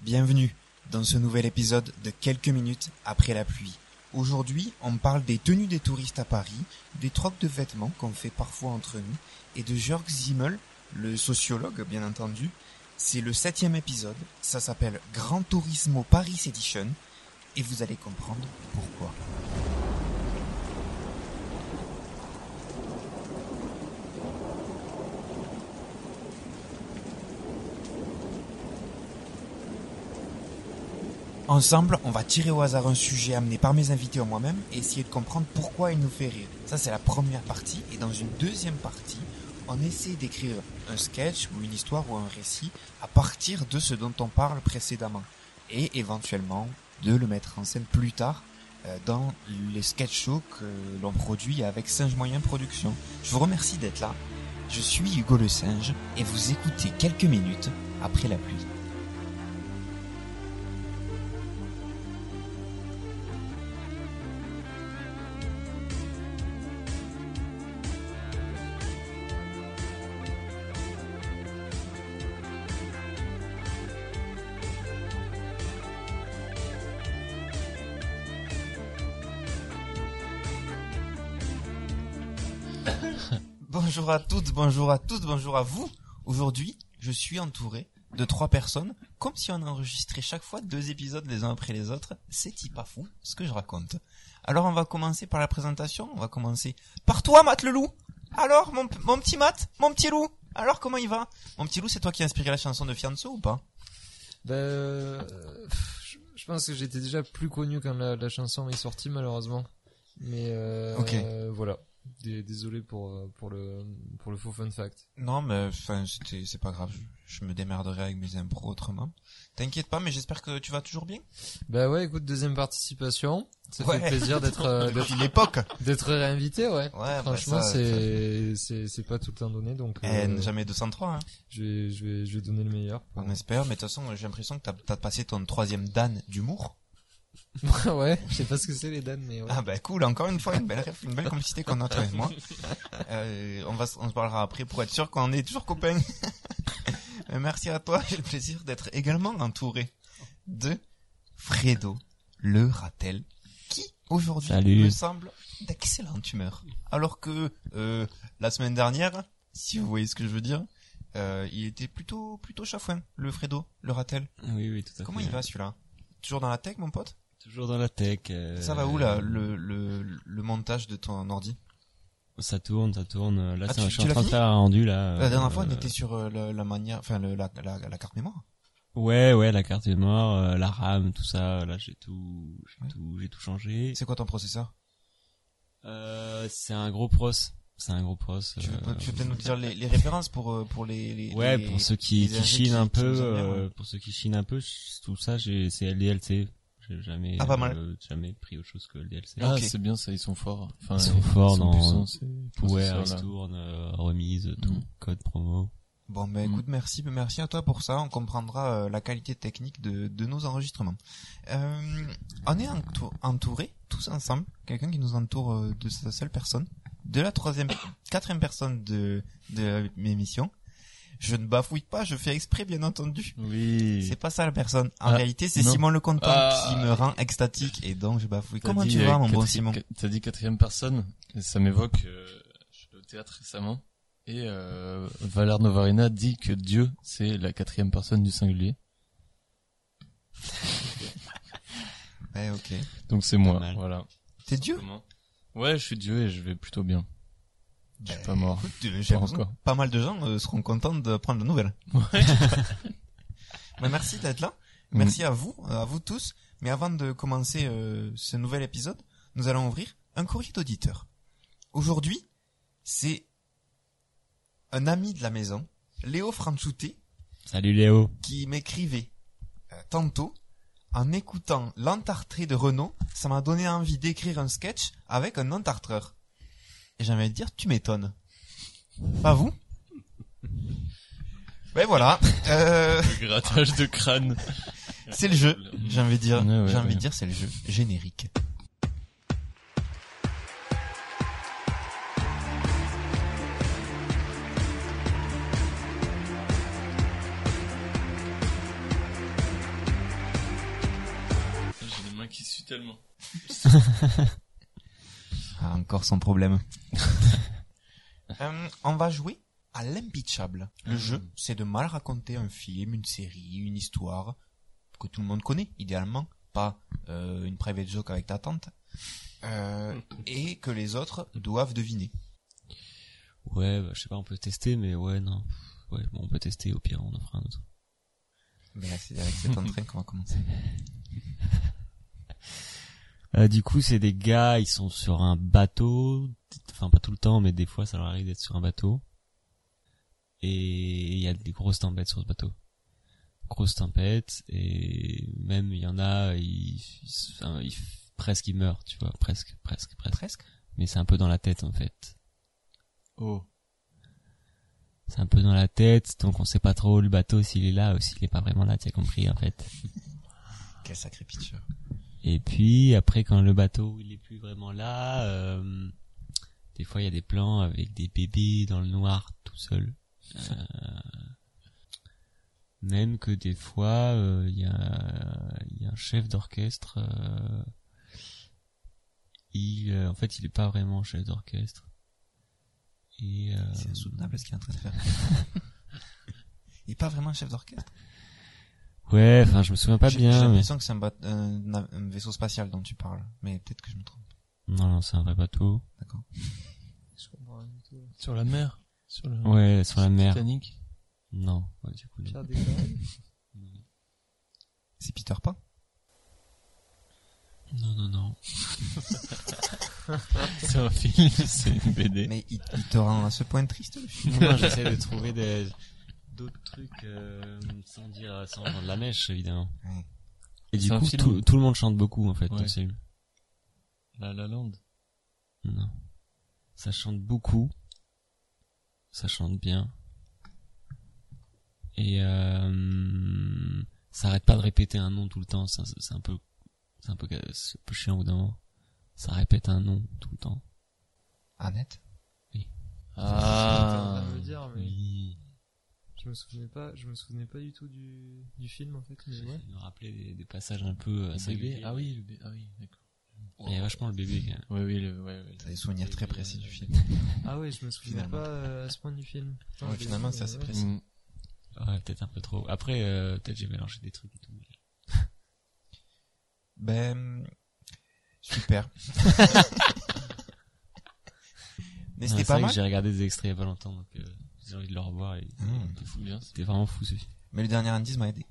Bienvenue dans ce nouvel épisode de quelques minutes après la pluie. Aujourd'hui, on parle des tenues des touristes à Paris, des trocs de vêtements qu'on fait parfois entre nous, et de Jörg Zimmel, le sociologue bien entendu. C'est le septième épisode, ça s'appelle Grand Turismo Paris Edition, et vous allez comprendre pourquoi. Ensemble, on va tirer au hasard un sujet amené par mes invités ou moi-même et essayer de comprendre pourquoi il nous fait rire. Ça, c'est la première partie. Et dans une deuxième partie, on essaie d'écrire un sketch ou une histoire ou un récit à partir de ce dont on parle précédemment. Et éventuellement, de le mettre en scène plus tard euh, dans les sketch shows que l'on produit avec Singe Moyen Production. Je vous remercie d'être là. Je suis Hugo le Singe et vous écoutez quelques minutes après la pluie. Bonjour à toutes, bonjour à toutes, bonjour à vous. Aujourd'hui, je suis entouré de trois personnes, comme si on enregistrait chaque fois deux épisodes les uns après les autres. C'est pas fou ce que je raconte. Alors on va commencer par la présentation. On va commencer par toi, Matt le loup. Alors, mon, mon petit Matt, mon petit loup. Alors comment il va? Mon petit loup, c'est toi qui as inspiré la chanson de Fianso ou pas? Ben, euh, je- je pense que j'étais déjà plus connu quand la, la chanson est sortie malheureusement. Mais euh, Ok. euh, voilà. Dé- Désolé pour euh, pour le pour le faux fun fact. Non, mais enfin, c'est pas grave. Je, je me démerderai avec mes impros autrement. T'inquiète pas, mais j'espère que tu vas toujours bien. Bah ouais, écoute, deuxième participation. Ça Ouais. fait plaisir d'être euh, Depuis l'époque. d'être réinvité, ouais. Ouais, bah, Franchement, c'est c'est c'est pas tout le temps donné, donc Eh, euh, jamais 203, hein. je vais je vais je vais donner le meilleur. pour- On espère, mais de toute façon, j'ai l'impression que t'as, t'as passé ton troisième dan d'humour. ouais, je sais pas ce que c'est les dames, mais ouais. Ah bah cool, encore une fois, une belle, ref- une belle complicité qu'on a toi et moi. Euh, on va, on se parlera après pour être sûr qu'on est toujours copains. Euh, Merci à toi, j'ai le plaisir d'être également entouré de Fredo, le ratel, qui aujourd'hui me semble d'excellente humeur. Alors que euh, la semaine dernière, si vous voyez ce que je veux dire, euh, il était plutôt plutôt chafouin, le Fredo, le ratel. Oui, oui, tout à Comment fait. il va celui-là? Toujours dans la tech, mon pote? Toujours dans la tech. euh, Ça va où là, le, le, le montage de ton ordi? Ça tourne, ça tourne. Là, Ah, tu- je suis en train de faire un rendu là. La dernière euh, fois, on était sur euh, la, la manière, enfin la, la, la carte mémoire. Ouais, ouais, la carte mémoire, euh, la RAM, tout ça. Là, j'ai tout, j'ai Ouais. tout, j'ai tout changé. C'est quoi ton processeur? Euh, c'est un gros pros. C'est un gros pros. Tu veux, euh, tu veux peut-être nous dire les, les références pour euh, pour les, les Ouais, les- pour ceux qui, qui chinent un peu, euh, pour ceux qui chinent un peu, tout ça, j'ai, c'est LDLC. J'ai jamais, Ah, pas mal. euh, jamais pris autre chose que LDLC. Ah, Ok. c'est bien ça, ils sont forts. Enfin, Ils sont forts dans- processeurs-là. ristourne, euh, remise, tout, Mm. code promo. Bon, ben Mm. écoute, merci, merci à toi pour ça. On comprendra euh, la qualité technique de, de nos enregistrements. Euh, on est entou- entourés tous ensemble, quelqu'un qui nous entoure euh, de sa seule personne, de la troisième, quatrième personne de de l'émission. Je ne bafouille pas, je fais exprès, bien entendu. Oui. C'est pas ça la personne. En Ah, réalité, c'est. Simon Le Content Ah. qui me rend extatique et donc je bafouille. Comment dit, tu euh, vas, mon bon Simon T'as dit quatrième personne. Et ça m'évoque, euh, je suis allé au théâtre récemment. Et euh, Valère Novarina dit que Dieu, c'est la quatrième personne du singulier. Ouais, ok. Donc c'est moi, mal. voilà. T'es Dieu? Ouais, je suis Dieu et je vais plutôt bien. Je suis Ben, pas mort. Écoute, J'ai Pas mal de gens euh, seront contents de prendre la nouvelle. Ouais. Ben, merci d'être là. Mm. Merci à vous, euh, à vous tous. Mais avant de commencer euh, ce nouvel épisode, nous allons ouvrir un courrier d'auditeur. Aujourd'hui, c'est un ami de la maison, Léo Franchouté, Salut Léo. qui m'écrivait euh, tantôt en écoutant l'entartré de Renault, ça m'a donné envie d'écrire un sketch avec un entartreur. Et j'ai envie de dire, tu m'étonnes. Pas vous Ouais, voilà. Euh, le grattage de crâne. c'est le jeu, j'ai envie de dire. J'ai envie de dire, c'est le jeu générique. J'ai les mains qui suent tellement. Ah, encore son problème. Euh, on va jouer à l'impeachable. Le jeu, c'est de mal raconter un film, une série, une histoire que tout le monde connaît, idéalement, pas euh, une private joke avec ta tante, euh, et que les autres doivent deviner. Ouais, bah, je sais pas, on peut tester, mais ouais, non. Ouais, bon, on peut tester, au pire, on en fera un autre. Mais là, c'est avec cet entrain qu'on va commencer. Euh, du coup, c'est des gars, ils sont sur un bateau, enfin pas tout le temps, mais des fois ça leur arrive d'être sur un bateau. Et il y a des grosses tempêtes sur ce bateau. Grosses tempêtes, et même il y en a, ils, ils- enfin, ils- presque ils meurent, tu vois, presque, presque, presque. Presque. Mais c'est un peu dans la tête en fait. Oh. C'est un peu dans la tête, donc on sait pas trop le bateau s'il est là ou s'il est pas vraiment là, tu as compris en fait. Quel sacré pitcher. Et puis après quand le bateau il est plus vraiment là, euh, des fois il y a des plans avec des bébés dans le noir tout seul. Euh, même que des fois euh, il y a il y a un chef d'orchestre. euh, il euh, en fait il est pas vraiment chef d'orchestre. Et C'est insoutenable ce qu'il est en train de faire. Il est pas vraiment un chef d'orchestre? Ouais, enfin je me souviens pas J'ai- J'ai bien. Mais... l'impression que c'est un, bat- un vaisseau spatial dont tu parles. Mais peut-être que je me trompe. Non non c'est un vrai bateau. D'accord. Sur la mer? Sur le. Ouais sur la mer. Titanic? Non ouais, du coup non. C'est Peter Pan? Non non non. C'est un film, c'est une BD. Mais il, il te rend à ce point triste le film Moi, j'essaie de trouver des d'autres trucs euh, sans dire sans vendre la mèche évidemment. Ouais. Et du coup, tout, tout le monde chante beaucoup en fait dans Ouais. le film. La La Land. Non, ça chante beaucoup, ça chante bien, et euh, ça arrête pas de répéter un nom tout le temps. ça, C'est un peu, c'est un peu, c'est un peu chiant au bout d'un moment. Ça répète un nom tout le temps. Annette? Ah. Je veux dire, mais Oui. Je me souvenais pas, je me souvenais pas du tout du, du film en fait. Mais ouais. Ça me rappelait des, des passages un peu. Le assez bébé. Ah oui, le bébé. Ah oui, d'accord. Il y a vachement le bébé quand même. Oui, oui, le, ouais, ouais. T'as des souvenirs très précis du film. Ah ouais, je me souvenais Finalement. pas euh, à ce point du film. Putain, Ouais, je- finalement, c'est assez précis. Mm. Ouais, peut-être un peu trop. Après, euh, peut-être j'ai mélangé des trucs et tout. Ben, super. Mais c'était c'est pas mal. J'ai regardé des extraits il y a pas longtemps, donc euh, j'ai envie de le revoir. Et... Mmh. C'est fou bien. ça. C'était vraiment fou ce film. Mais le dernier indice m'a aidé.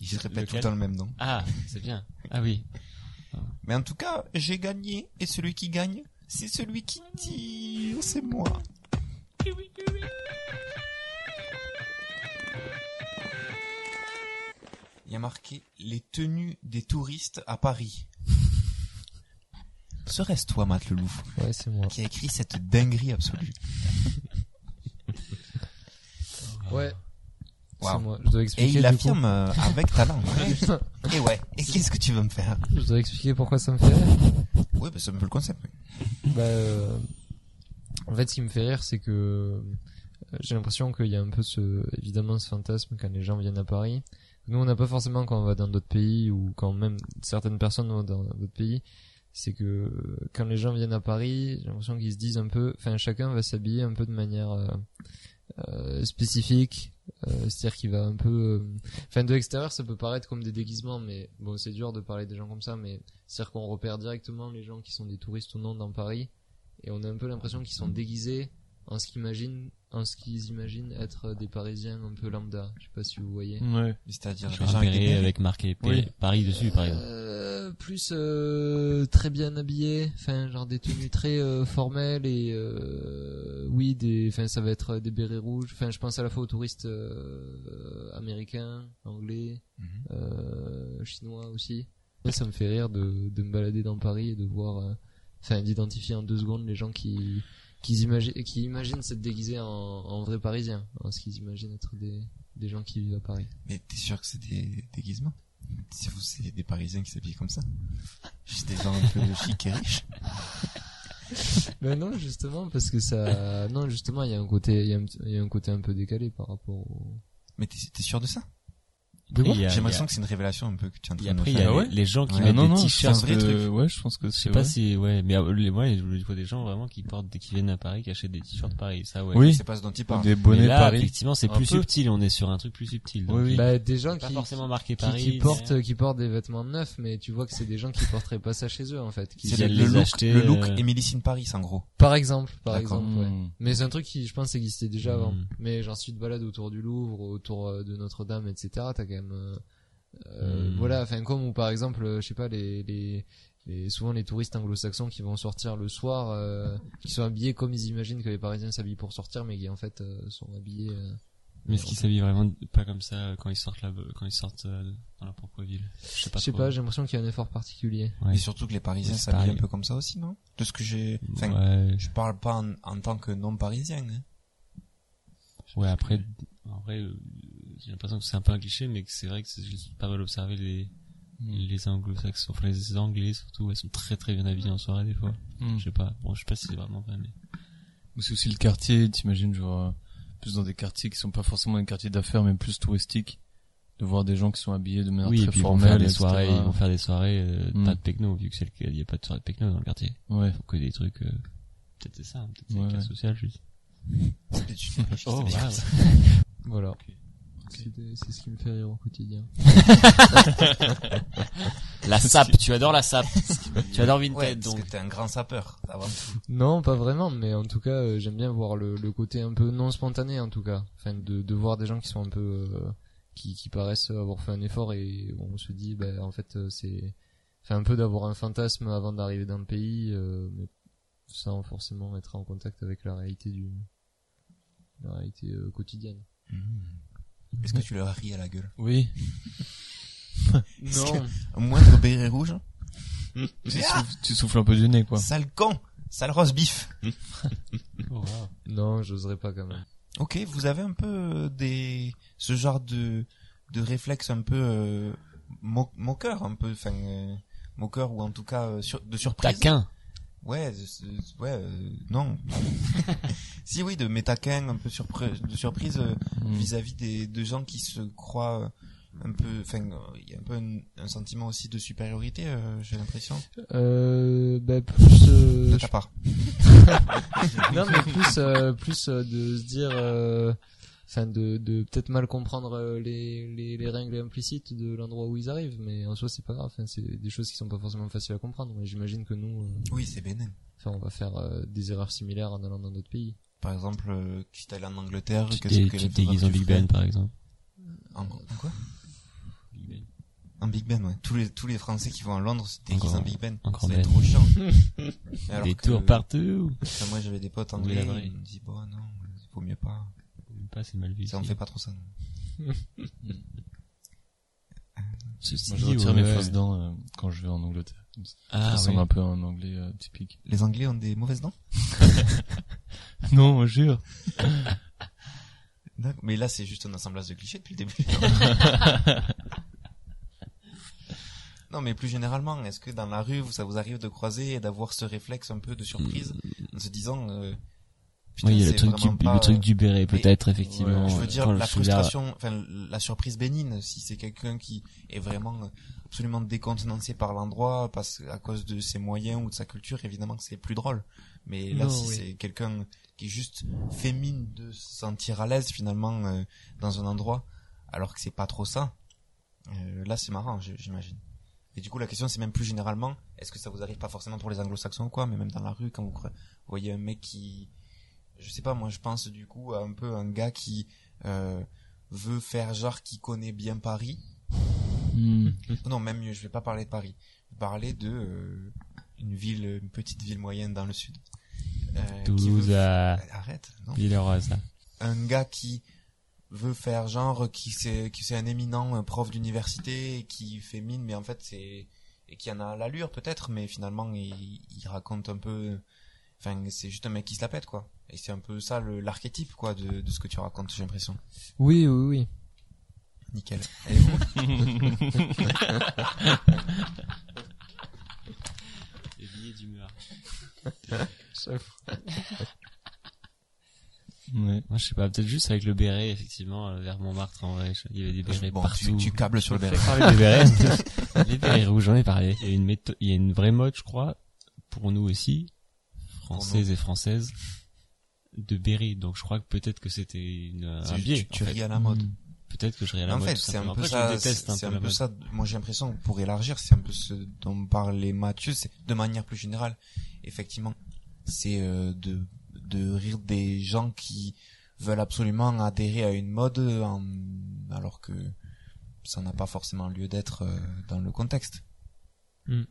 Il se répète tout le temps le même nom. Ah, c'est bien. Ah oui. Mais en tout cas, j'ai gagné. Et celui qui gagne, c'est celui qui tire. C'est moi. Il y a marqué les tenues des touristes à Paris. Serait-ce toi, Matt Leloup, Ouais, c'est moi. qui a écrit cette dinguerie absolue? Ouais. Waouh. moi. Je dois Et expliquer. il du l'affirme euh, avec talent. Et ouais. Et qu'est-ce que tu veux me faire je dois expliquer pourquoi ça me fait rire. Oui, bah, c'est un peu le concept. oui. Bah, euh, en fait, ce qui me fait rire, c'est que euh, j'ai l'impression qu'il y a un peu ce, évidemment, ce fantasme quand les gens viennent à Paris. Nous, on n'a pas forcément quand on va dans d'autres pays ou quand même certaines personnes vont dans d'autres pays. C'est que euh, quand les gens viennent à Paris, j'ai l'impression qu'ils se disent un peu, enfin, chacun va s'habiller un peu de manière euh, euh, spécifique. Euh, C'est-à-dire qu'il va un peu, euh, enfin, de l'extérieur, ça peut paraître comme des déguisements, mais bon, c'est dur de parler des gens comme ça, mais c'est-à-dire qu'on repère directement les gens qui sont des touristes ou non dans Paris et on a un peu l'impression qu'ils sont déguisés en ce qu'ils imaginent, en ce qu'ils imaginent être des Parisiens un peu lambda. Je sais pas si vous voyez. Ouais. C'est-à-dire Je les gens avec marqué P- Oui. Paris dessus, par exemple. Plus euh, très bien habillés, enfin genre des tenues très euh, formelles et euh, oui des, enfin ça va être des bérets rouges. Enfin je pense à la fois aux touristes euh, américains, anglais, Mhm. euh, chinois aussi. Et ça me fait rire de, de me balader dans Paris et de voir, enfin d'identifier en deux secondes les gens qui qui imaginent qui imaginent s'être déguisés en, en vrais Parisiens, en ce qu'ils imaginent être des des gens qui vivent à Paris. Mais t'es sûr que c'est des déguisements? Si vous, c'est des Parisiens qui s'habillent comme ça. Juste des gens un peu chics et riches. Ben non, justement, parce que ça, non, justement, il y a un côté, il y a un, il y a un côté un peu décalé par rapport au, Mais t'es t'es sûr de ça? De quoi il y a- J'ai il y a- l'impression que c'est une révélation un peu que tu es en Et train de après, il y a. Ah ouais les, gens qui Ouais. mettent non, des t-shirts. truc. Ouais, je pense que Je c'est sais pas si, ouais, mais euh, les, moi, je vois des gens vraiment qui portent, qui viennent à Paris, qui achètent des t-shirts Paris. Ça, ouais. Oui. C'est pas ce dont il Ou parle. des bonnets là, Paris. effectivement, c'est plus peu. subtil. On est sur un truc plus subtil. donc Oui, oui. Bah, des gens qui, forcément marqué qui, Paris. qui portent, qui portent des vêtements neufs, mais tu vois que c'est des gens qui porteraient pas ça chez eux, en fait. Qui Ils le, les look, acheter, le look euh, Emily in Paris, en gros. Par exemple, par exemple, ouais. Hmm. Mais c'est un truc qui, je pense, existait déjà avant. Mm. Mais j'en suis de balade autour du Louvre, autour euh, de Notre-Dame, etc. T'as quand même, euh, euh, Mm. voilà, enfin comme ou par exemple, euh, je sais pas, les, les, les- souvent les touristes anglo-saxons qui vont sortir le soir, euh, qui sont habillés comme ils imaginent que les Parisiens s'habillent pour sortir, mais qui en fait euh, sont habillés. euh, Mais est-ce qu'ils s'habillent vraiment pas comme ça quand ils sortent là, quand ils sortent dans leur propre ville? Je sais pas. je sais trop. pas, j'ai l'impression qu'il y a un effort particulier. Ouais. Et surtout que les Parisiens s'habillent un peu comme ça aussi, non? De ce que j'ai... Enfin, ouais. je parle pas en, en tant que non-parisien. Hein. Ouais, après, en vrai, j'ai l'impression que c'est un peu un cliché, mais que c'est vrai que c'est juste pas mal observé les, les anglo-saxons, enfin les anglais surtout, elles sont très très bien habillées en soirée des fois. Hmm. Je sais pas, bon, je sais pas si c'est vraiment vrai, mais. Ou c'est aussi le quartier, t'imagines, genre, euh, plus dans des quartiers qui sont pas forcément des quartiers d'affaires, mais plus touristiques, de voir des gens qui sont habillés de manière Oui, et très puis ils vont faire des etc. soirées, ils vont faire des soirées, euh, Hmm. pas de techno, vu que c'est le cas, il y a pas de soirée de techno dans le quartier. Ouais. Donc que des trucs, euh, peut-être c'est ça, hein, peut-être c'est Ouais, classe ouais. sociale juste. Peut-être tu réfléchis, Oh. Voilà. C'est ce qui me fait rire au quotidien. La sape, tu adores la sape. tu adores Vinted, Ouais, parce donc. que t'es un grand sapeur, avant tout. Non, pas vraiment, mais en tout cas, euh, j'aime bien voir le, le côté un peu non spontané, en tout cas. Enfin, de, de voir des gens qui sont un peu, euh, qui, qui paraissent avoir fait un effort et on se dit, ben, en fait, euh, c'est, enfin, un peu d'avoir un fantasme avant d'arriver dans le pays, euh, mais sans forcément être en contact avec la réalité du, la réalité euh, quotidienne. Est-ce que tu leur ris à la gueule? Oui. Non, Au moindre béret rouge Tu, Ah souffles, tu souffles un peu du nez, quoi. Sale con Sale rose bif Oh, wow. non, j'oserais pas quand même. Ok, vous avez un peu euh, des ce genre de de réflexe un peu euh, mo- moqueur, un peu, enfin euh, moqueur ou en tout cas euh, sur- de surprise. Taquin. Ouais, ouais, euh, non. si oui, de métaquin, un peu de surprise euh, Hmm. vis-à-vis des de gens qui se croient euh, un peu, enfin, il y a un peu un, un sentiment aussi de supériorité, euh, j'ai l'impression, Euh, ben, plus, euh, de ta part. non mais plus euh, plus de se dire euh, enfin de de peut-être mal comprendre les, les les règles implicites de l'endroit où ils arrivent mais en soi c'est pas grave enfin c'est des choses qui sont pas forcément faciles à comprendre mais j'imagine que nous Oui, c'est bénin. enfin on va faire des erreurs similaires en allant dans d'autres pays Par exemple, euh, si t'allais en Angleterre, Tu qu'est-ce t'es- que tu te déguises en Big Ben, par exemple. En, en quoi? Big Ben. En Big Ben, ouais. Tous les, tous les Français qui vont à Londres se déguisent Encore- en Big Ben. encore Ça va Ben. trop chiant. Des que- tours partout. enfin, moi, j'avais des potes anglais, ils me disent, bon, non, il vaut mieux pas. Pas, c'est mal vu. Ça, on fait pas trop ça, non. Ceci Moi, je retire ouais. mes fausses dents euh, quand je vais en Angleterre. Ça Ah, ressemble oui. un peu à un anglais euh, typique. Les Anglais ont des mauvaises dents? Non, jure. Mais là, c'est juste un assemblage de clichés depuis le début. non, mais plus généralement, est-ce que dans la rue, ça vous arrive de croiser et d'avoir ce réflexe un peu de surprise en se disant, euh, putain, Oui, il y a le c'est truc du, vraiment pas, le truc du béret, peut-être, effectivement. Je veux dire la frustration, enfin la surprise bénigne, si c'est quelqu'un qui est vraiment absolument décontenancé par l'endroit parce à cause de ses moyens ou de sa culture, évidemment que c'est plus drôle. Mais là, Non, si oui. c'est quelqu'un qui est juste fait mine de se sentir à l'aise finalement euh, dans un endroit, alors que c'est pas trop ça, euh, là c'est marrant, j'imagine. Et du coup, la question c'est même plus généralement, est-ce que ça vous arrive pas forcément pour les anglo-saxons ou quoi, mais même dans la rue quand vous voyez un mec qui, je sais pas, moi je pense du coup à un peu un gars qui euh, veut faire genre qui connaît bien Paris. Hmm. Non, même mieux, je vais pas parler de Paris. Je vais parler de euh, une ville, une petite ville moyenne dans le sud. Euh, Toulouse veut- à Arrête, non. Villeroy, ça. Un gars qui veut faire genre qui c'est qui c'est un éminent prof d'université et qui fait mine mais en fait c'est et qui en a l'allure peut-être mais finalement il, il raconte un peu enfin c'est juste un mec qui se la pète quoi et c'est un peu ça le l'archétype quoi de, de ce que tu racontes j'ai l'impression oui oui oui nickel et vous? Les billets d'humeur. Ouais. Moi, je sais pas, peut-être juste avec le béret, effectivement, euh, vers Montmartre, en vrai. Il y avait des bérets Bon, partout. tu, tu câbles sur le béret. bérets. les bérets rouges, j'en ai parlé. Il y a une méthode, il y a une vraie mode, je crois, pour nous aussi, françaises et françaises, de béret. Donc, je crois que peut-être que c'était une, un Tu, biais. tu, tu en fait. ris à la mode. Peut-être que je ris à la en mode. fait, tout c'est un peu Après, ça. C'est un un peu ça. Moi, j'ai l'impression pour élargir, c'est un peu ce dont parlait Mathieu. C'est de manière plus générale, effectivement, c'est euh, de de rire des gens qui veulent absolument adhérer à une mode, en- alors que ça n'a pas forcément lieu d'être euh, dans le contexte. Hmm.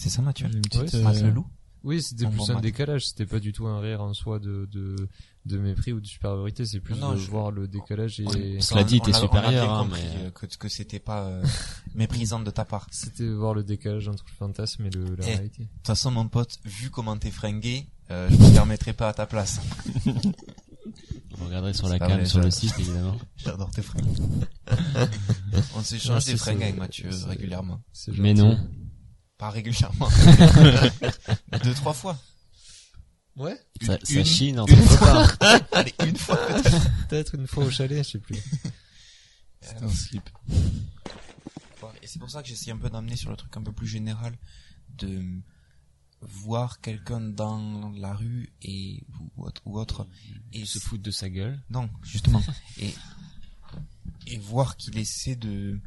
C'est ça, Mathieu? Une petite, euh, le loup. Oui, c'était plus bon un décalage, c'était pas du tout un rire en soi de, de, de mépris ou de supériorité, c'est plus Non, de je- voir le décalage et Cela dit, On t'es a- on a supérieur, bien hein, mais- euh, que, que c'était pas euh, méprisant de ta part. c'était voir le décalage entre le fantasme et le, la Eh. réalité. De toute façon, mon pote, vu comment t'es fringué, euh, je me permettrai pas à ta place. Vous regarderez sur la cam, vrai, sur le site, évidemment. J'adore tes fringues. On s'échange des fringues avec Mathieu régulièrement. Mais non. Pas régulièrement. Deux, trois fois. Ouais. Ça, Une- ça une- chine entre une copains. Allez, une fois. Peut-être une fois au chalet, je sais plus. C'est un slip. Et c'est pour ça que j'essaie un peu d'amener sur le truc un peu plus général de voir quelqu'un dans la rue et ou autre, ou autre et Il se fout de sa gueule. Non, justement. et, et voir qu'il essaie de,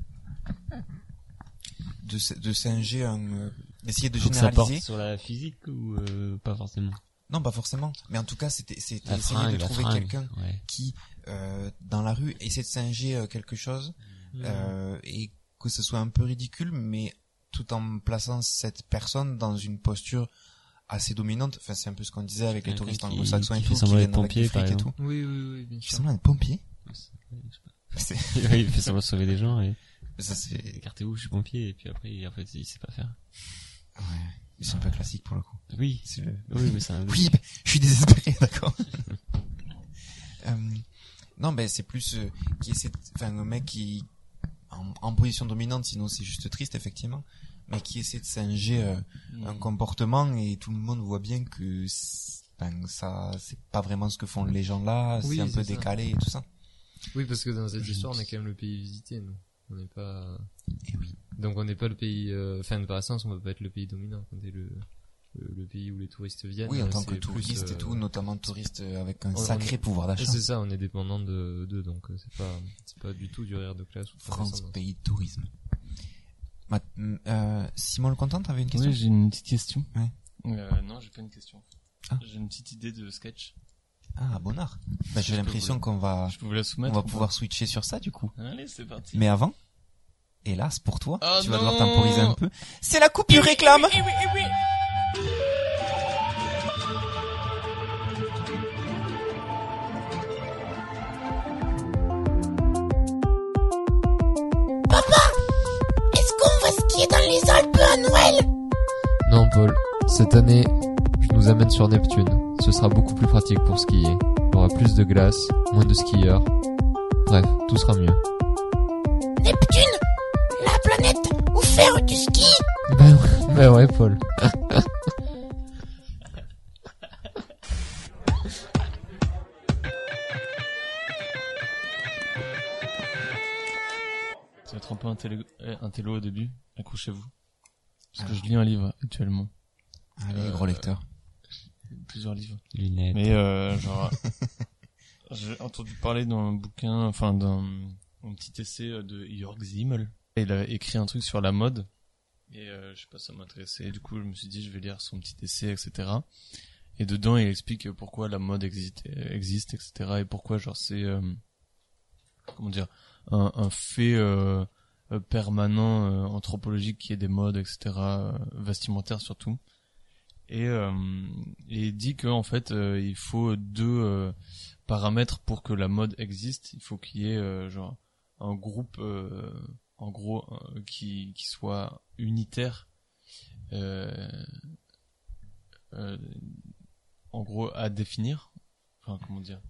de, de singer un, euh, d'essayer de Faut que ça porte généraliser. sur la physique ou euh, pas forcément? Non, pas forcément. Mais en tout cas, c'était, c'était essayer fringue, de trouver quelqu'un Ouais. qui, euh, dans la rue, essaie de singer euh, quelque chose, euh, et que ce soit un peu ridicule, mais tout en plaçant cette personne dans une posture assez dominante. Enfin, c'est un peu ce qu'on disait avec les touristes anglo-saxons et qui tout, fait semblant qui viennent avec pompier, du fric par et tout. exemple. Oui, oui, oui, bien Qui sûr. ressemblent à un pompier. C'est, il fait semblant de sauver des gens et ça c'est, écartez-vous, je suis pompier et puis après en fait il sait pas faire. ouais. C'est un peu classique pour le coup. Oui, C'est le- oui mais c'est un Oui, je suis désespéré, d'accord. Euh, non, ben c'est plus euh, qui essaie, de- enfin un mec qui en, en position dominante, sinon c'est juste triste effectivement, mais qui essaie de singer euh, un comportement et tout le monde voit bien que ben, ça c'est pas vraiment ce que font les gens là, Oui, c'est un peu ça. décalé et tout ça. Oui, parce que dans cette histoire, on est quand même le pays visité, nous. On n'est pas, Et oui. Donc on n'est pas le pays, euh, enfin, par essence, on peut pas être le pays dominant quand t'es le, le, le pays où les touristes viennent. Oui, en euh, tant que plus, touriste et euh, tout, notamment touriste euh, avec un on- sacré on- pouvoir d'achat. C'est ça, on est dépendant de d'eux, donc euh, c'est pas, c'est pas du tout du rire de classe ou de France, pays de tourisme. Ma- euh, Simon le Content, t'avais une question Oui, j'ai une petite question. Ouais. Euh, non, j'ai pas une question. Ah. J'ai une petite idée de sketch. Ah, bonnard. Bah, j'ai l'impression qu'on va, Je peux vous la on va pouvoir switcher sur ça du coup. Allez, c'est parti. Mais avant, hélas pour toi, Ah tu vas devoir temporiser un peu. C'est la coupure réclame. Est-ce qu'on va skier dans les Alpes à Noël? Non, Paul. Cette année, je nous amène sur Neptune. Ce sera beaucoup plus pratique pour skier. Il y aura plus de glace, moins de skieurs. Bref, tout sera mieux. Neptune faire du ski Ben ouais, ben ouais, Paul. Ça va être un peu un télo, euh, un télo au début. Accrochez-vous. Parce que Ah. je lis un livre actuellement. Allez, Euh, gros lecteur. Plusieurs livres. lunettes. Mais euh, genre, j'ai entendu parler d'un bouquin, enfin d'un un petit essai de Jörg Simmel. Il a écrit un truc sur la mode. Et euh, je sais pas, ça m'intéressait. Du coup, je me suis dit, je vais lire son petit essai, etc. Et dedans, il explique pourquoi la mode existe, etc. Et pourquoi, genre, c'est euh, comment dire, un, fait euh, permanent euh, anthropologique qui est des modes, etc. euh, vestimentaires surtout. Et, et il dit que en fait, il faut deux paramètres pour que la mode existe. Il faut qu'il y ait genre un groupe, en gros, euh, qui qui soit unitaire. euh, euh, en gros, à définir. Enfin, comment dire?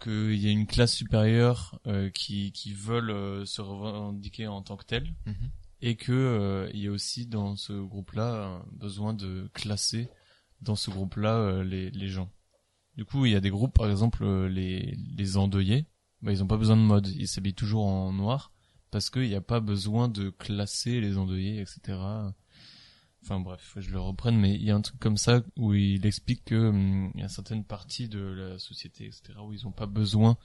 Qu'il y a une classe supérieure euh, qui qui veulent euh, se revendiquer en tant que telle Mhm. et que euh, il y a aussi dans ce groupe-là euh, besoin de classer dans ce groupe-là euh, les les gens. Du coup, il y a des groupes, par exemple, les, les endeuillés, bah, ils ont pas besoin de mode. Ils s'habillent toujours en noir parce qu'il n'y a pas besoin de classer les endeuillés, etc. Enfin bref, faut que je le reprenne, mais il y a un truc comme ça où il explique que hum, y a certaines parties de la société, etc., où ils ont pas besoin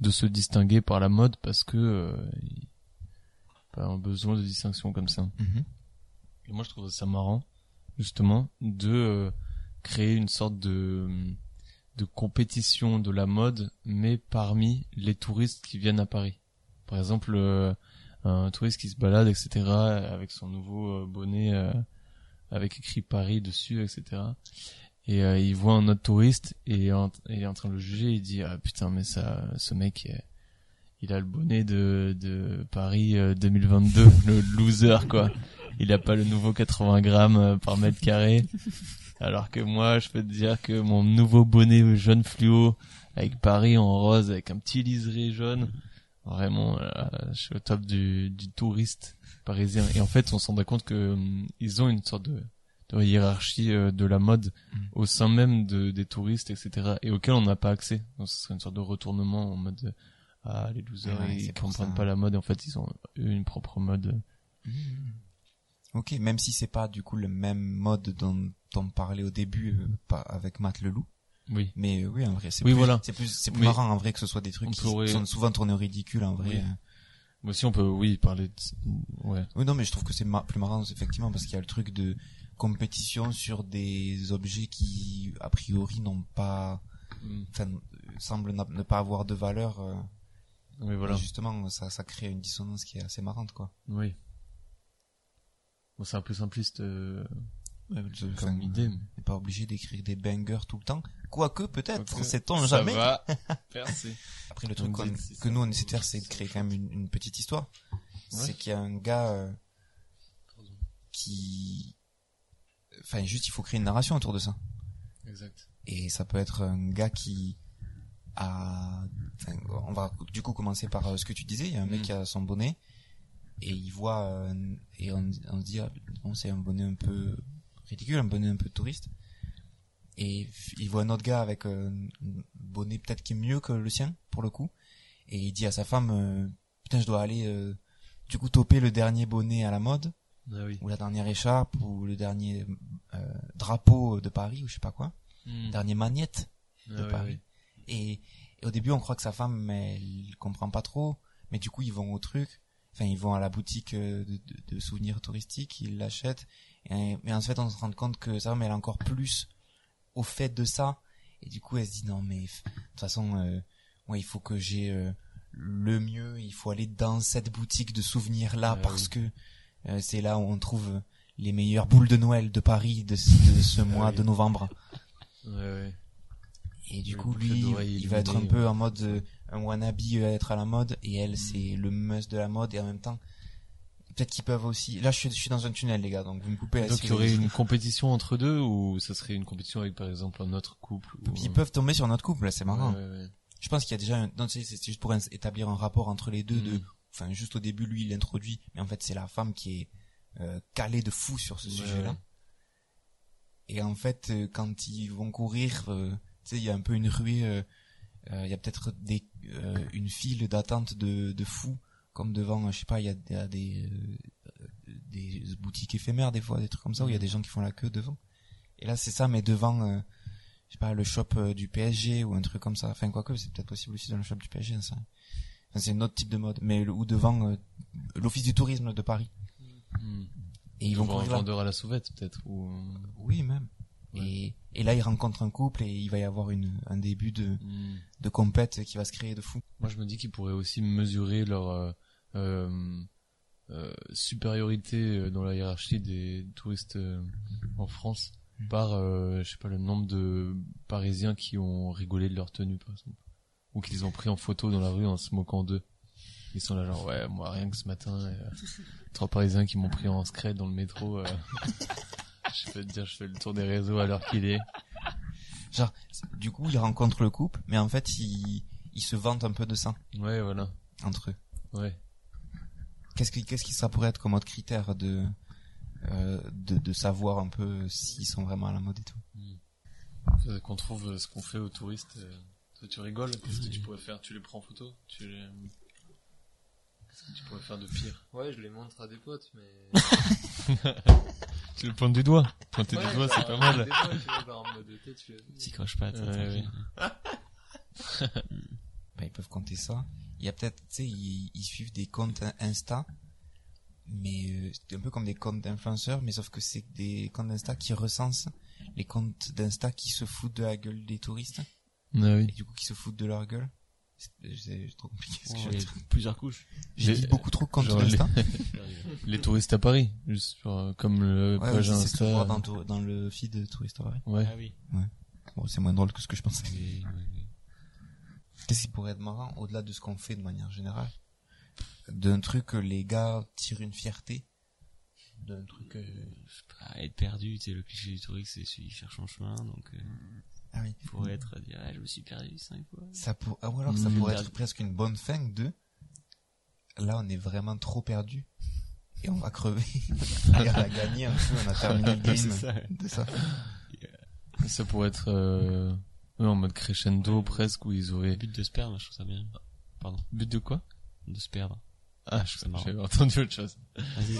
de se distinguer par la mode parce que euh, ils pas un besoin de distinction comme ça. Mhm. Et moi, je trouve ça marrant, justement, de euh, créer une sorte de de compétition de la mode, mais parmi les touristes qui viennent à Paris. Par exemple, euh, un touriste qui se balade, etc., avec son nouveau euh, bonnet euh, avec écrit Paris dessus, etc. Et il voit un autre touriste et il est en train de le juger. Il dit ah putain mais ça, ce mec, il a le bonnet de de Paris euh, 2022, le loser quoi. Il a pas le nouveau 80 grammes par mètre carré. Alors que moi, je peux te dire que mon nouveau bonnet jaune fluo avec Paris en rose, avec un petit liseré jaune, vraiment, là, je suis au top du, du touriste parisien. Et en fait, on s'en rend compte que hum, ils ont une sorte de, de hiérarchie euh, de la mode Mm. au sein même de, des touristes, etc. Et auquel on n'a pas accès. Donc, ce serait une sorte de retournement en mode, euh, ah, les losers, Ouais, ils comprennent ça. pas la mode. En fait, ils ont une propre mode. Ok, même si c'est pas du coup le même mode dont on parlait au début euh, pas avec Matt Leloup, Oui. mais oui en vrai c'est Oui, plus, voilà. c'est plus c'est plus Oui. marrant en vrai que ce soit des trucs On qui pourrait- sont souvent tournés au ridicule en vrai. Oui. Moi aussi, on peut, oui, parler de, ouais. Oui non mais je trouve que c'est plus marrant effectivement parce qu'il y a le truc de compétition sur des objets qui a priori n'ont pas enfin euh, semblent ne pas avoir de valeur. euh, Oui, voilà. et justement ça ça crée une dissonance qui est assez marrante quoi. Oui. Bon, c'est un peu simpliste euh, comme enfin, idée. On n'est pas obligé d'écrire des bangers tout le temps. Quoique peut-être, Quoique, sait-on Ça jamais. va. Merci. Après le truc que nous on ça. essaie de faire, c'est de créer quand même une, une petite histoire. Ouais. C'est qu'il y a un gars euh, qui, enfin juste il faut créer une narration autour de ça. Exact. Et ça peut être un gars qui a, enfin, on va du coup commencer par euh, ce que tu disais. Il y a un mec Mm. qui a son bonnet et il voit euh, et on, on se dit ah, bon c'est un bonnet un peu ridicule, un bonnet un peu touriste. Et il voit un autre gars avec euh, un bonnet peut-être qui est mieux que le sien pour le coup. Et il dit à sa femme euh, putain je dois aller euh, du coup toper le dernier bonnet à la mode Ah oui. ou la dernière écharpe ou le dernier euh, drapeau de Paris ou je sais pas quoi, Mm. dernier magnète Ah de oui, Paris. oui. Et, et au début, on croit que sa femme, elle comprend pas trop, mais du coup, ils vont au truc. Enfin, ils vont à la boutique euh, de, de- de souvenirs touristiques, ils l'achètent. Et, mais en fait, on se rend compte que sa femme, elle est encore plus au fait de ça. Et du coup, elle se dit non, mais de toute façon, euh, ouais, il faut que j'ai euh, le mieux. Il faut aller dans cette boutique de souvenirs là Ah parce que euh, c'est là où on trouve les meilleures boules de Noël de Paris de, ce- de ce mois Ah oui. de novembre. Ouais, ouais. Et du Le coup, lui, il va être un peu en mode euh, un wannabe à être à la mode, et elle, Mm. c'est le must de la mode, et en même temps, peut-être qu'ils peuvent aussi. Là, je suis, je suis dans un tunnel, les gars, donc vous me coupez. là, Donc si il y aurait une compétition entre deux ou ça serait une compétition avec par exemple un autre couple ou... Ils peuvent tomber sur notre couple, là, c'est marrant. Ouais, ouais, ouais. Je pense qu'il y a déjà. Un... Non, c'est juste pour établir un rapport entre les deux. De, Mm. enfin, juste au début, lui, il l'introduit, mais en fait, c'est la femme qui est euh, calée de fou sur ce sujet-là. Et en fait, euh, quand ils vont courir, euh, tu sais, il y a un peu une ruée, euh, euh, il y a peut-être des euh, une file d'attente de, de fous, comme devant, je sais pas, il y a, il y a des euh, des boutiques éphémères des fois, des trucs comme ça, où il y a des gens qui font la queue devant. Et là, c'est ça, mais devant, euh, je sais pas, le shop euh, du PSG ou un truc comme ça. Enfin, quoique, c'est peut-être possible aussi dans le shop du PSG, ça. Enfin, c'est un autre type de mode, mais ou devant euh, l'office du tourisme de Paris. Mm. Et ils vont un courir là. vendeur à la sauvette peut-être ou... Oui, même. Ouais. Et, et là, ils rencontrent un couple et il va y avoir une, un début de, Mm. de compète qui va se créer de fou. Moi, je me dis qu'ils pourraient aussi mesurer leur euh, euh, euh, supériorité euh, dans la hiérarchie des touristes euh, en France Mm. par, euh, je sais pas, le nombre de Parisiens qui ont rigolé de leur tenue, par exemple, ou qu'ils ont pris en photo dans la rue en se moquant d'eux. Ils sont là genre ouais, moi rien que ce matin, trois Parisiens qui m'ont pris en scred dans le métro. euh, je peux te dire, je fais le tour des réseaux à l'heure qu'il est. Genre, du coup, ils rencontrent le couple, mais en fait, ils, ils se vantent un peu de ça Ouais, voilà. entre eux. Ouais. Qu'est-ce qui, qu'est-ce qui ça pourrait être comme autre critère de, euh, de, de savoir un peu s'ils sont vraiment à la mode et tout Faudrait qu'on trouve euh, ce qu'on fait aux touristes. euh, Toi, tu rigoles Qu'est-ce que tu pourrais faire? Tu les prends en photo? Tu les... Qu'est-ce que tu pourrais faire de pire Ouais, je les montre à des potes, mais. Tu le pointes du doigt. Pointer du doigt, c'est pas mal. Des fois, tu vois, genre, en mode tête, tu fais- Petit croche-patte. Ouais, tranquille. Bah, ils peuvent compter ça. Il y a peut-être, tu sais, ils, ils suivent des comptes Insta, mais euh, c'est un peu comme des comptes d'influenceurs, mais sauf que c'est des comptes Insta qui recensent les comptes d'Insta qui se foutent de la gueule des touristes, Ah et oui. du coup qui se foutent de leur gueule. C'est trop compliqué ce que je Oh, dire. a plusieurs couches. J'ai dit beaucoup trop genre les- Insta. Les touristes à Paris, juste sur, euh, comme le Ouais, page aussi, c'est ce que je vois Insta. dans, dans le feed de Tourist Paris. Ouais. Ah oui. Bon, c'est moins drôle que ce que je pensais. Oui, oui, oui. Qu'est-ce qui pourrait être marrant, au-delà de ce qu'on fait de manière générale? D'un truc que les gars tirent une fierté? D'un truc... euh, Je sais pas, être perdu, tu sais, le cliché du touriste, c'est celui qui cherche son chemin, donc, euh, Ah oui. pour être, dire, ah, je me suis perdu cinq fois. Ça pour... ah, ou alors ça Mmh. pourrait être presque une bonne fin de... Là, on est vraiment trop perdu. Et on va crever. et on a gagné un peu, on a terminé le game ça, de ça. Ça pourrait être euh, en mode crescendo presque où ils auraient... But de se perdre, je trouve ça bien. Pardon. But de quoi? De se perdre. Ah, je C'est marrant. j'avais entendu autre chose. Vas-y.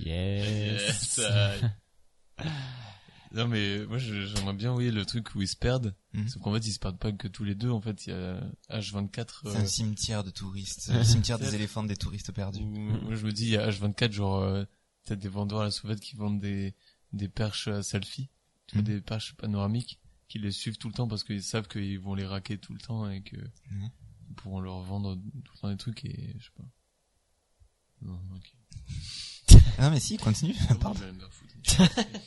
yes. Non mais moi j'aimerais bien oui le truc où ils se perdent. Mhm. Sauf qu'en fait ils se perdent pas que tous les deux. En fait il y a H24. C'est euh, un cimetière de touristes. Le cimetière des éléphants des touristes perdus. moi je me dis il y a H24 genre euh, peut-être des vendeurs à la sauvette qui vendent des des perches à selfie, tu vois, Mhm. des perches panoramiques qui les suivent tout le temps parce qu'ils savent qu'ils vont les raquer tout le temps et que ils pourront leur vendre tout le temps des trucs et je sais pas. Non, ok. Ah mais si, continue. Pardon.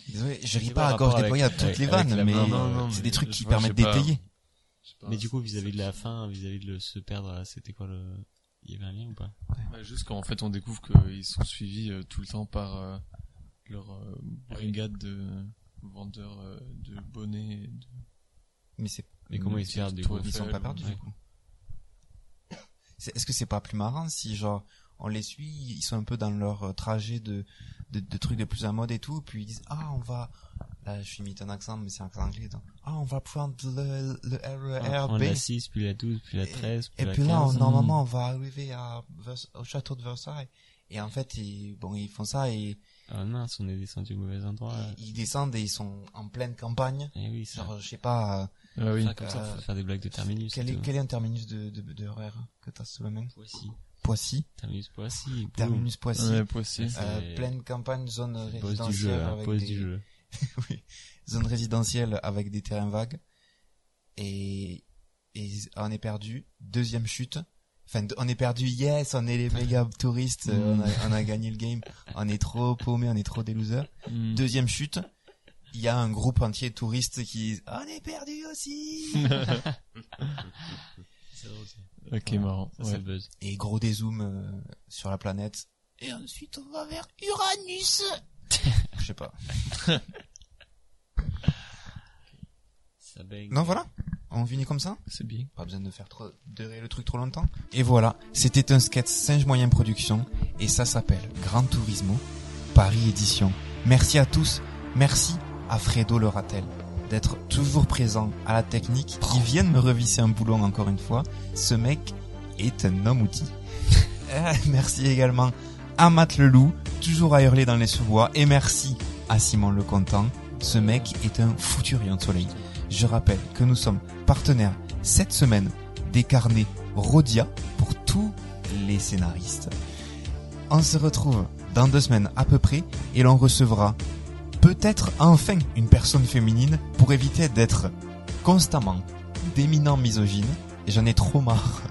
Désolé, je ris pas à gorge déployée à toutes avec- les vannes, mais c'est des trucs qui permettent d'étayer. Mais du coup, vis-à-vis de la fin, vis-à-vis de se perdre, c'était quoi le, il y avait un lien ou pas? Ouais, juste quand en fait on découvre qu'ils sont suivis euh, tout le temps par euh, leur euh, brigade de vendeurs euh, de bonnets. Mais c'est Mais comment ils se perdent, du coup? Ils sont pas perdus ouais. du coup. Est-ce que c'est pas plus marrant si genre on les suit, ils sont un peu dans leur euh, trajet de, de, de trucs de plus à mode et tout, puis ils disent ah on va là je suis mis un accent mais c'est un accent anglais donc ah on va prendre le le RER prend B la 6, puis la 12, puis la 13, puis et la puis là on- 15. normalement on va arriver à Vers- au château de Versailles et en fait ils, bon ils font ça et Ah mince, on est descendu au mauvais endroit, ils, ils descendent et ils sont en pleine campagne Eh oui, ça. genre je sais pas euh, Ah oui. Enfin, comme ça, euh, faut faire des blagues de terminus. quel et est quel est un terminus de de, de RER que t'as sous la main? Poissy. Poissy Terminus Poissy. terminus Poissy Ouais, Poissy. C'est- Euh, pleine campagne, zone résidentielle jeu, hein, avec des du jeu. oui, zone résidentielle avec des terrains vagues et et on est perdu. Deuxième chute. Enfin, on est perdu. Yes, on est les méga touristes. on, a, on a gagné le game. On est trop paumés, on est trop des losers. Mm. Deuxième chute. Il y a un groupe entier de touristes qui disent on est perdu aussi. Ok, marrant. Ça, c'est Ouais. le buzz. et gros dézoom euh, sur la planète. Et ensuite, on va vers Uranus. Je sais pas. Ça baigne. Non, voilà. On finit comme ça. C'est bien. Pas besoin de faire trop, de le truc trop longtemps. Et voilà, c'était un sketch Singe Moyen Production et ça s'appelle Grand Turismo, Paris Édition. Merci à tous, merci à Fredo Le Ratel d'être toujours présent à la technique, qui vient de me revisser un boulon encore une fois. Ce mec est un homme outil. Euh, merci également à Matt Leloup, toujours à hurler dans les sous-bois, et merci à Simon Le Content. Ce mec est un foutu rayon de soleil. Je rappelle que nous sommes partenaires cette semaine des carnets Rodia pour tous les scénaristes. On se retrouve dans deux semaines à peu près et l'on recevra peut-être enfin une personne féminine pour éviter d'être constamment d'éminents misogynes et j'en ai trop marre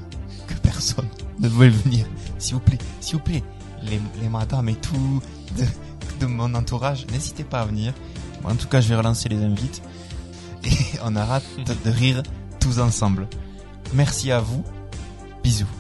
que personne ne veuille venir. S'il vous plaît, s'il vous plaît, les, les madames et tout de, mon entourage, n'hésitez pas à venir. En tout cas, je vais relancer les invites et on arrête de rire tous ensemble. Merci à vous. Bisous.